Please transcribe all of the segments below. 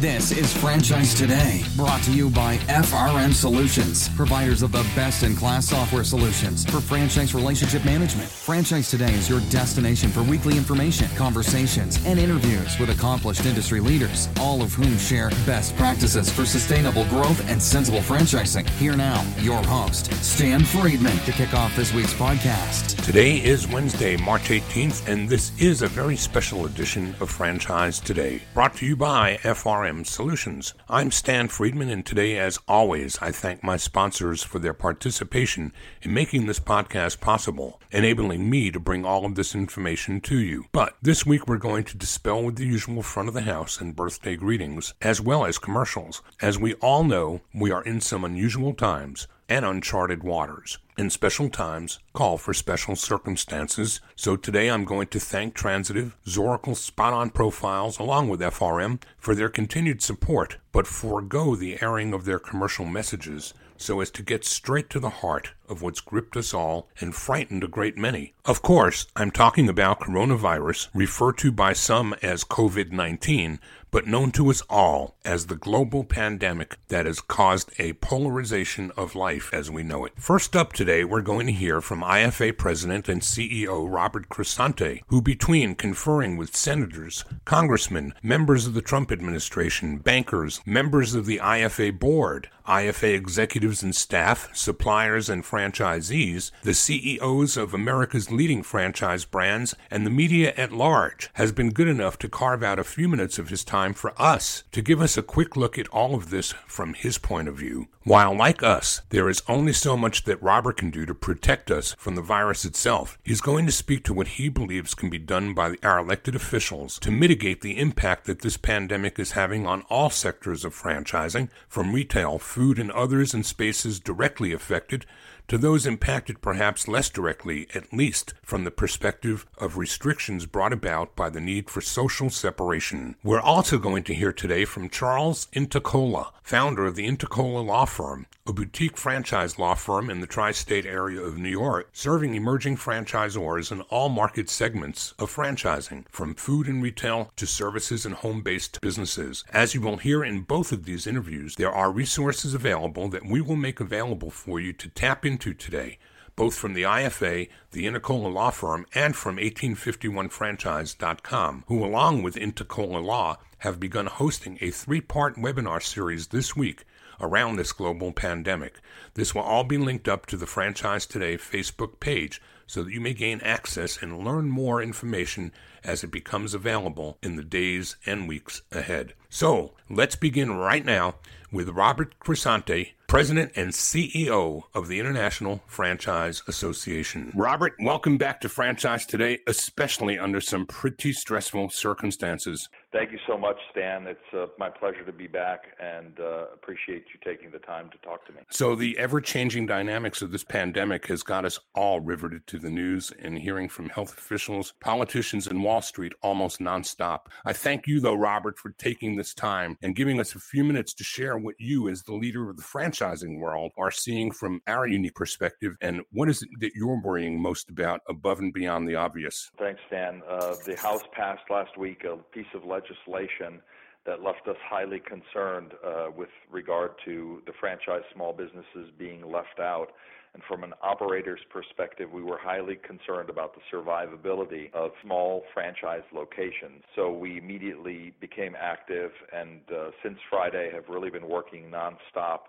This is Franchise Today, brought to you by FRM Solutions, providers of the best in class software solutions for franchise relationship management. Franchise Today is your destination for weekly information, conversations, and interviews with accomplished industry leaders, all of whom share best practices for sustainable growth and sensible franchising. Here now, your host, Stan Friedman, to kick off this week's podcast. Today is Wednesday, March 18th, and this is a very special edition of Franchise Today, brought to you by FRM Solutions. I'm Stan Friedman, and today, as always, I thank my sponsors for their participation in making this podcast possible, enabling me to bring all of this information to you. But this week, we're going to dispel with the usual front of the house and birthday greetings, as well as commercials. As we all know, we are in some unusual times and uncharted waters. In special times, call for special circumstances. So today I'm going to thank Transitive, Zoracle Spot On Profiles, along with FRM, for their continued support, but forego the airing of their commercial messages so as to get straight to the heart of what's gripped us all and frightened a great many. Of course, I'm talking about coronavirus, referred to by some as COVID 19, but known to us all as the global pandemic that has caused a polarization of life as we know it. First up today, we're going to hear from IFA President and CEO Robert Cresanti, who, between conferring with senators, congressmen, members of the Trump administration, bankers, members of the IFA board, IFA executives and staff, suppliers and franchisees, the CEOs of America's leading franchise brands, and the media at large, has been good enough to carve out a few minutes of his time for us to give us a quick look at all of this from his point of view. While, like us, there is only so much that Robert can do to protect us from the virus itself, he's going to speak to what he believes can be done by our elected officials to mitigate the impact that this pandemic is having on all sectors of franchising, from retail, food, and others in spaces directly affected to those impacted perhaps less directly, at least from the perspective of restrictions brought about by the need for social separation. We're also going to hear today from Charles Internicola, founder of the Internicola Law Firm, a boutique franchise law firm in the tri state area of New York, serving emerging franchisors in all market segments of franchising, from food and retail to services and home based businesses. As you will hear in both of these interviews, there are resources available that we will make available for you to tap into today both from the IFA, the Internicola Law Firm, and from 1851franchise.com, who, along with Internicola Law, have begun hosting a three part webinar series this week around this global pandemic. This will all be linked up to the Franchise Today Facebook page so that you may gain access and learn more information as it becomes available in the days and weeks ahead. So, let's begin right now with Robert Cresanti, President and CEO of the International Franchise Association. Robert, welcome back to Franchise Today, especially under some pretty stressful circumstances. Thank you so much, Stan. It's uh, my pleasure to be back and uh, appreciate you taking the time to talk to me. So, the ever changing dynamics of this pandemic has got us all riveted to the news and hearing from health officials, politicians, and Wall Street almost nonstop. I thank you, though, Robert, for taking this time and giving us a few minutes to share what you, as the leader of the franchising world, are seeing from our unique perspective and what is it that you're worrying most about above and beyond the obvious. Thanks, Dan. Uh, the House passed last week a piece of legislation that left us highly concerned uh, with regard to the franchise small businesses being left out. And from an operator's perspective, we were highly concerned about the survivability of small franchise locations. So we immediately became active and uh, since Friday have really been working nonstop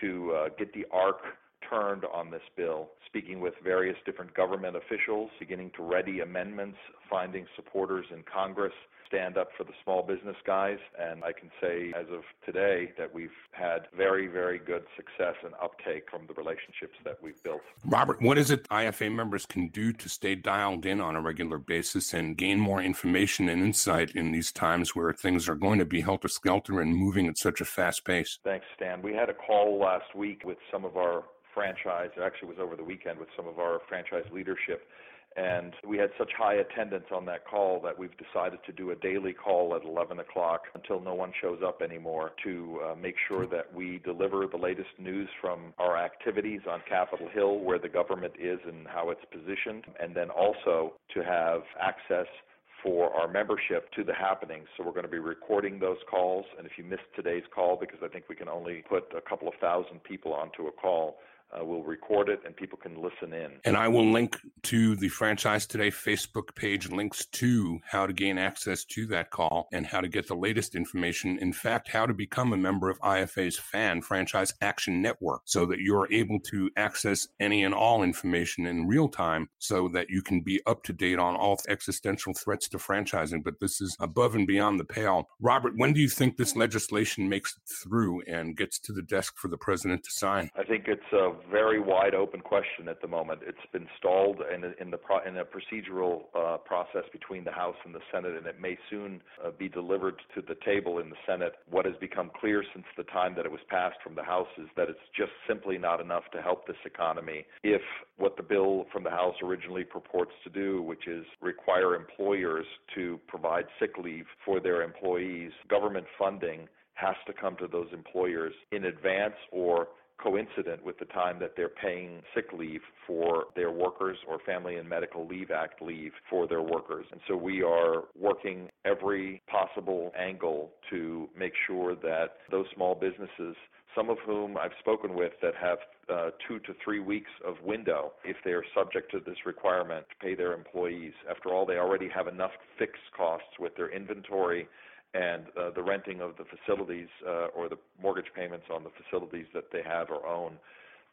to uh, get the arc turned on this bill, speaking with various different government officials, beginning to ready amendments, finding supporters in Congress, stand up for the small business guys. And I can say as of today that we've had very, very good success and uptake from the relationships that we've built. Robert, what is it IFA members can do to stay dialed in on a regular basis and gain more information and insight in these times where things are going to be helter skelter and moving at such a fast pace? Thanks, Stan. We had a call last week with some of our franchise, it actually was over the weekend with some of our franchise leadership and we had such high attendance on that call that we've decided to do a daily call at 11 o'clock until no one shows up anymore to uh, make sure that we deliver the latest news from our activities on Capitol Hill, where the government is and how it's positioned, and then also to have access for our membership to the happenings. So we're going to be recording those calls. And if you missed today's call, because I think we can only put a couple of thousand people onto a call, uh, we'll record it and people can listen in. And I will link to the Franchise Today Facebook page, links to how to gain access to that call and how to get the latest information. In fact, how to become a member of IFA's FAN, Franchise Action Network, so that you're able to access any and all information in real time so that you can be up to date on all existential threats to franchising. But this is above and beyond the pale. Robert, when do you think this legislation makes it through and gets to the desk for the president to sign? I think it's a very wide open question at the moment. It's been stalled in, in the pro, in a procedural uh, process between the House and the Senate, and it may soon uh, be delivered to the table in the Senate. What has become clear since the time that it was passed from the House is that it's just simply not enough to help this economy if what the bill from the House originally purports to do, which is require employers to provide sick leave for their employees, government funding has to come to those employers in advance or coincident with the time that they're paying sick leave for their workers or Family and Medical Leave Act leave for their workers. And so we are working every possible angle to make sure that those small businesses some of whom I've spoken with that have uh, two to three weeks of window if they are subject to this requirement to pay their employees. After all, they already have enough fixed costs with their inventory and uh, the renting of the facilities uh, or the mortgage payments on the facilities that they have or own.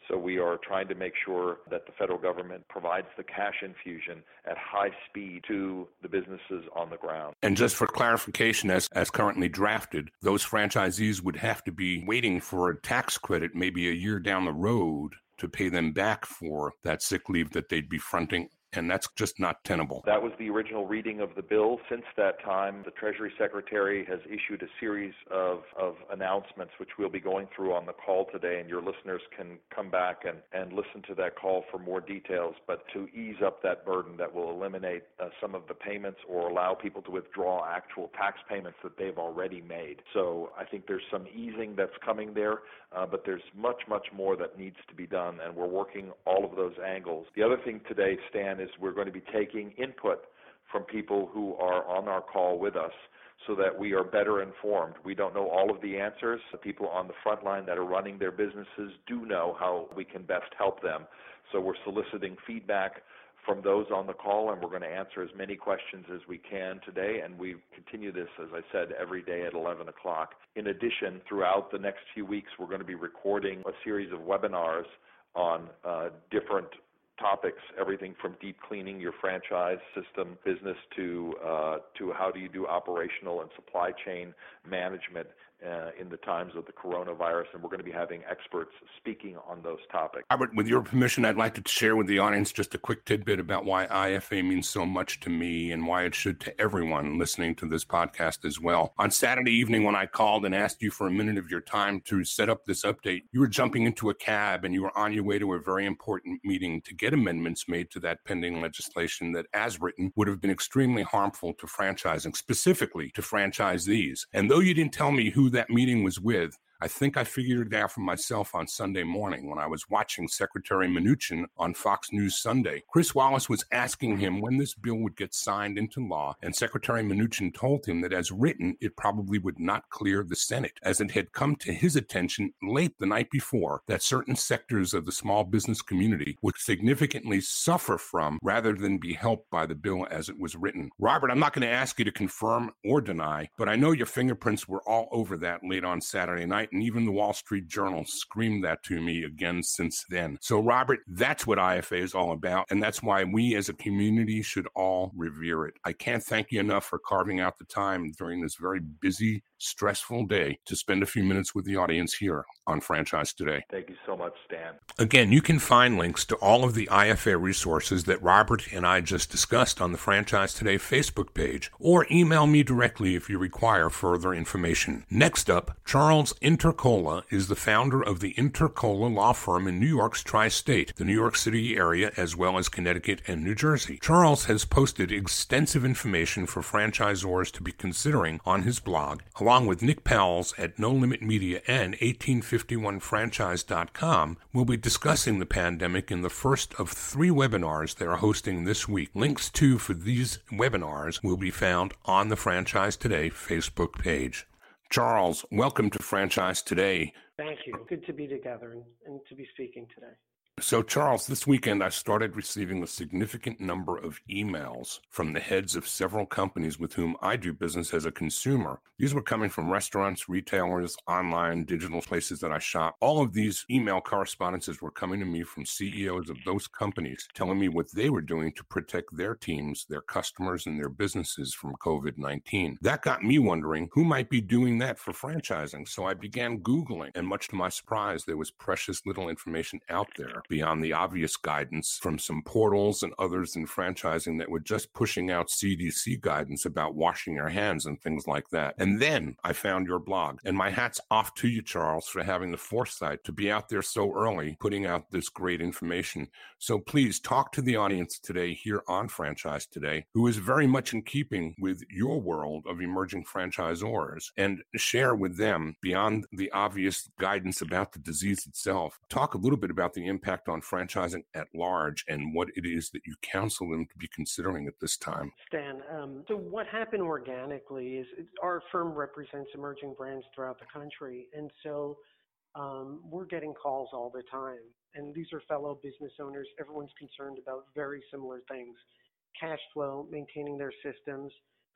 So we are trying to make sure that the federal government provides the cash infusion at high speed to the businesses on the ground. And just for clarification, as, as currently drafted, those franchisees would have to be waiting for a tax credit maybe a year down the road to pay them back for that sick leave that they'd be fronting and that's just not tenable. That was the original reading of the bill. Since that time, the Treasury Secretary has issued a series of, of announcements, which we'll be going through on the call today, and your listeners can come back and, and listen to that call for more details. But to ease up that burden, that will eliminate uh, some of the payments or allow people to withdraw actual tax payments that they've already made. So I think there's some easing that's coming there, uh, but there's much, much more that needs to be done, and we're working all of those angles. The other thing today, Stan, is we're going to be taking input from people who are on our call with us so that we are better informed. We don't know all of the answers. The people on the front line that are running their businesses do know how we can best help them. So we're soliciting feedback from those on the call, and we're going to answer as many questions as we can today. And we continue this, as I said, every day at 11 o'clock. In addition, throughout the next few weeks, we're going to be recording a series of webinars on uh, different topics, everything from deep cleaning your franchise system business to uh, to how do you do operational and supply chain management uh, in the times of the coronavirus, and we're going to be having experts speaking on those topics. Robert, with your permission, I'd like to share with the audience just a quick tidbit about why IFA means so much to me and why it should to everyone listening to this podcast as well. On Saturday evening, when I called and asked you for a minute of your time to set up this update, you were jumping into a cab and you were on your way to a very important meeting to get amendments made to that pending legislation that, as written, would have been extremely harmful to franchising, specifically to franchisees. And though you didn't tell me who that meeting was with, I think I figured it out for myself on Sunday morning when I was watching Secretary Mnuchin on Fox News Sunday. Chris Wallace was asking him when this bill would get signed into law, and Secretary Mnuchin told him that as written, it probably would not clear the Senate, as it had come to his attention late the night before that certain sectors of the small business community would significantly suffer from rather than be helped by the bill as it was written. Robert, I'm not going to ask you to confirm or deny, but I know your fingerprints were all over that late on Saturday night and even the Wall Street Journal screamed that to me again since then. So, Robert, that's what IFA is all about. And that's why we as a community should all revere it. I can't thank you enough for carving out the time during this very busy stressful day to spend a few minutes with the audience here on Franchise Today. Thank you so much, Stan. Again, you can find links to all of the IFA resources that Robert and I just discussed on the Franchise Today Facebook page, or email me directly if you require further information. Next up, Charles Internicola is the founder of the Internicola law firm in New York's tri state, the New York City area, as well as Connecticut and New Jersey. Charles has posted extensive information for franchisors to be considering on his blog, along along with Nick Powills at No Limit Media and 1851franchise.com, will be discussing the pandemic in the first of three webinars they are hosting this week. Links to for these webinars will be found on the Franchise Today Facebook page. Charles, welcome to Franchise Today. Thank you. Good to be together and, and to be speaking today. So, Charles, this weekend I started receiving a significant number of emails from the heads of several companies with whom I do business as a consumer. These were coming from restaurants, retailers, online, digital places that I shop. All of these email correspondences were coming to me from CEOs of those companies telling me what they were doing to protect their teams, their customers, and their businesses from COVID 19. That got me wondering who might be doing that for franchising. So I began Googling, and much to my surprise, there was precious little information out there beyond the obvious guidance from some portals and others in franchising that were just pushing out CDC guidance about washing your hands and things like that. And then I found your blog. And my hat's off to you, Charles, for having the foresight to be out there so early, putting out this great information. So please talk to the audience today here on Franchise Today, who is very much in keeping with your world of emerging franchisors, and share with them, beyond the obvious guidance about the disease itself, talk a little bit about the impact impact on franchising at large and what it is that you counsel them to be considering at this time? Stan, um, so what happened organically is our firm represents emerging brands throughout the country. And so um, we're getting calls all the time. And these are fellow business owners. Everyone's concerned about very similar things cash flow, maintaining their systems,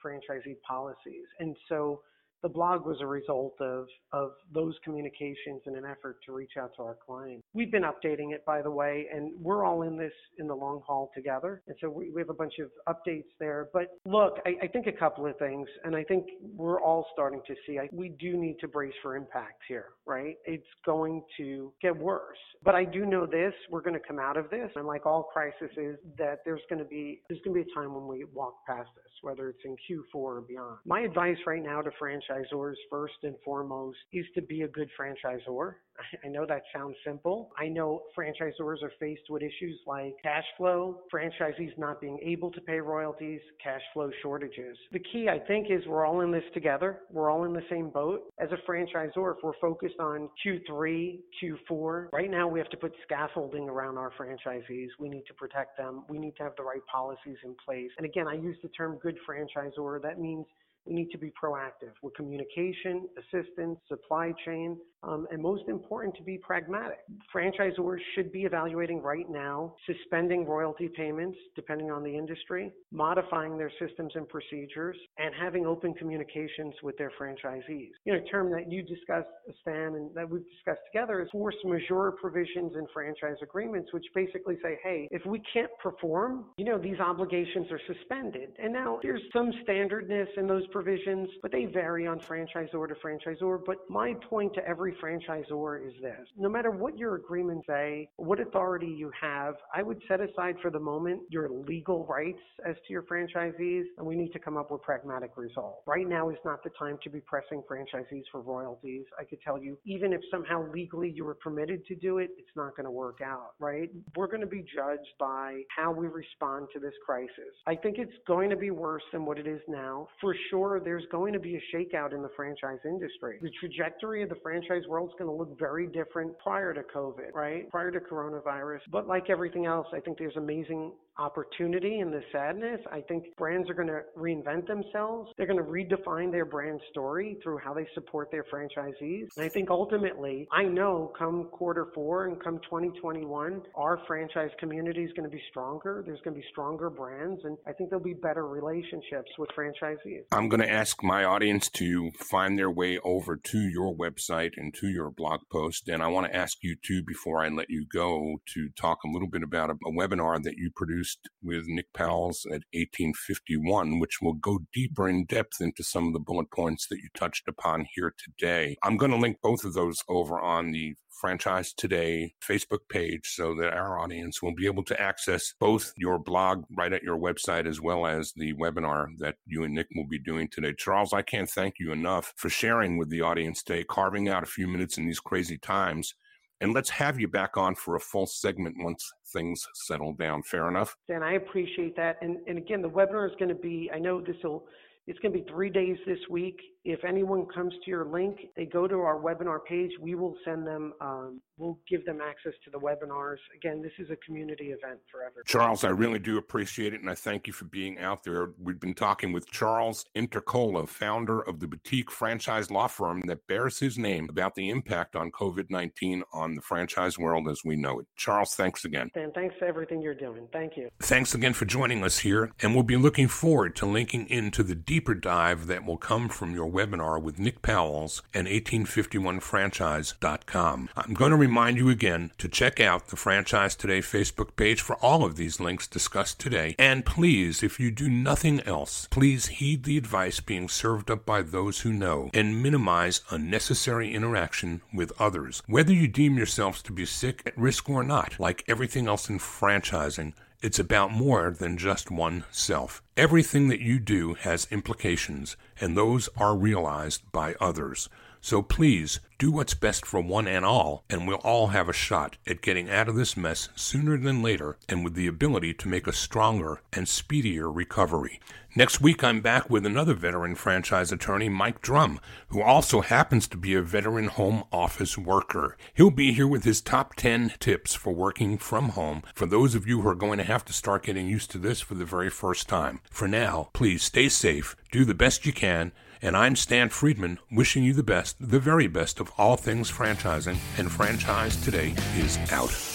franchisee policies. And so the blog was a result of, of those communications in an effort to reach out to our clients. We've been updating it, by the way, and we're all in this in the long haul together. And so we, we have a bunch of updates there. But look, I, I, think a couple of things, and I think we're all starting to see I, we do need to brace for impact here, right? It's going to get worse. But I do know this, we're going to come out of this. And like all crises, that there's going to be there's going to be a time when we walk past this, whether it's in Q4 or beyond. My advice right now to franchise franchisors first and foremost is to be a good franchisor. I know that sounds simple. I know franchisors are faced with issues like cash flow, franchisees not being able to pay royalties, cash flow shortages. The key, I think, is we're all in this together. We're all in the same boat. As a franchisor, if we're focused on Q3, Q4, right now we have to put scaffolding around our franchisees. We need to protect them. We need to have the right policies in place. And again, I use the term good franchisor. That means we need to be proactive with communication, assistance, supply chain, um, and most important, to be pragmatic. Franchisors should be evaluating right now suspending royalty payments, depending on the industry, modifying their systems and procedures, and having open communications with their franchisees. You know, a term that you discussed, Stan, and that we've discussed together is force majeure provisions in franchise agreements, which basically say, hey, if we can't perform, you know, these obligations are suspended. And now there's some standardness in those provisions, but they vary on franchisor to franchisor. But my point to every franchisor is this. No matter what your agreements say, what authority you have, I would set aside for the moment your legal rights as to your franchisees, and we need to come up with pragmatic results. Right now is not the time to be pressing franchisees for royalties. I could tell you, even if somehow legally you were permitted to do it, it's not going to work out, right? We're going to be judged by how we respond to this crisis. I think it's going to be worse than what it is now. For sure, there's going to be a shakeout in the franchise industry. The trajectory of the franchise world is going to look very different prior to COVID, right? Prior to coronavirus. But like everything else, I think there's amazing opportunity and the sadness. I think brands are going to reinvent themselves. They're going to redefine their brand story through how they support their franchisees. And I think ultimately, I know come quarter four and come 2021, our franchise community is going to be stronger. There's going to be stronger brands, and I think there'll be better relationships with franchisees. I'm going to ask my audience to find their way over to your website and to your blog post. And I want to ask you too, before I let you go, to talk a little bit about a, a webinar that you produced produced with Nick Powills at 1851, which will go deeper in depth into some of the bullet points that you touched upon here today. I'm going to link both of those over on the Franchise Today Facebook page so that our audience will be able to access both your blog right at your website as well as the webinar that you and Nick will be doing today. Charles, I can't thank you enough for sharing with the audience today, carving out a few minutes in these crazy times and let's have you back on for a full segment once things settle down. Fair enough? Dan, I appreciate that. And, and again, the webinar is going to be, I know this will It's going to be three days this week. If anyone comes to your link, they go to our webinar page. We will send them, um, we'll give them access to the webinars. Again, this is a community event for everyone. Charles, I really do appreciate it, and I thank you for being out there. We've been talking with Charles Internicola, founder of the boutique franchise law firm that bears his name, about the impact on COVID 19 on the franchise world as we know it. Charles, thanks again. Dan, thanks for everything you're doing. Thank you. Thanks again for joining us here, and we'll be looking forward to linking into the deeper dive that will come from your webinar with Nick Powills and 1851franchise.com. I'm going to remind you again to check out the Franchise Today Facebook page for all of these links discussed today. And please, if you do nothing else, please heed the advice being served up by those who know and minimize unnecessary interaction with others. Whether you deem yourselves to be sick, at risk, or not, like everything else in franchising, it's about more than just one self. Everything that you do has implications, and those are realized by others. So please do what's best for one and all, and we'll all have a shot at getting out of this mess sooner than later and with the ability to make a stronger and speedier recovery. Next week, I'm back with another veteran franchise attorney, Mike Drum, who also happens to be a veteran home office worker. He'll be here with his top 10 tips for working from home for those of you who are going to have to start getting used to this for the very first time. For now, please stay safe, do the best you can, and I'm Stan Friedman, wishing you the best, the very best of all things franchising, and Franchise Today is out.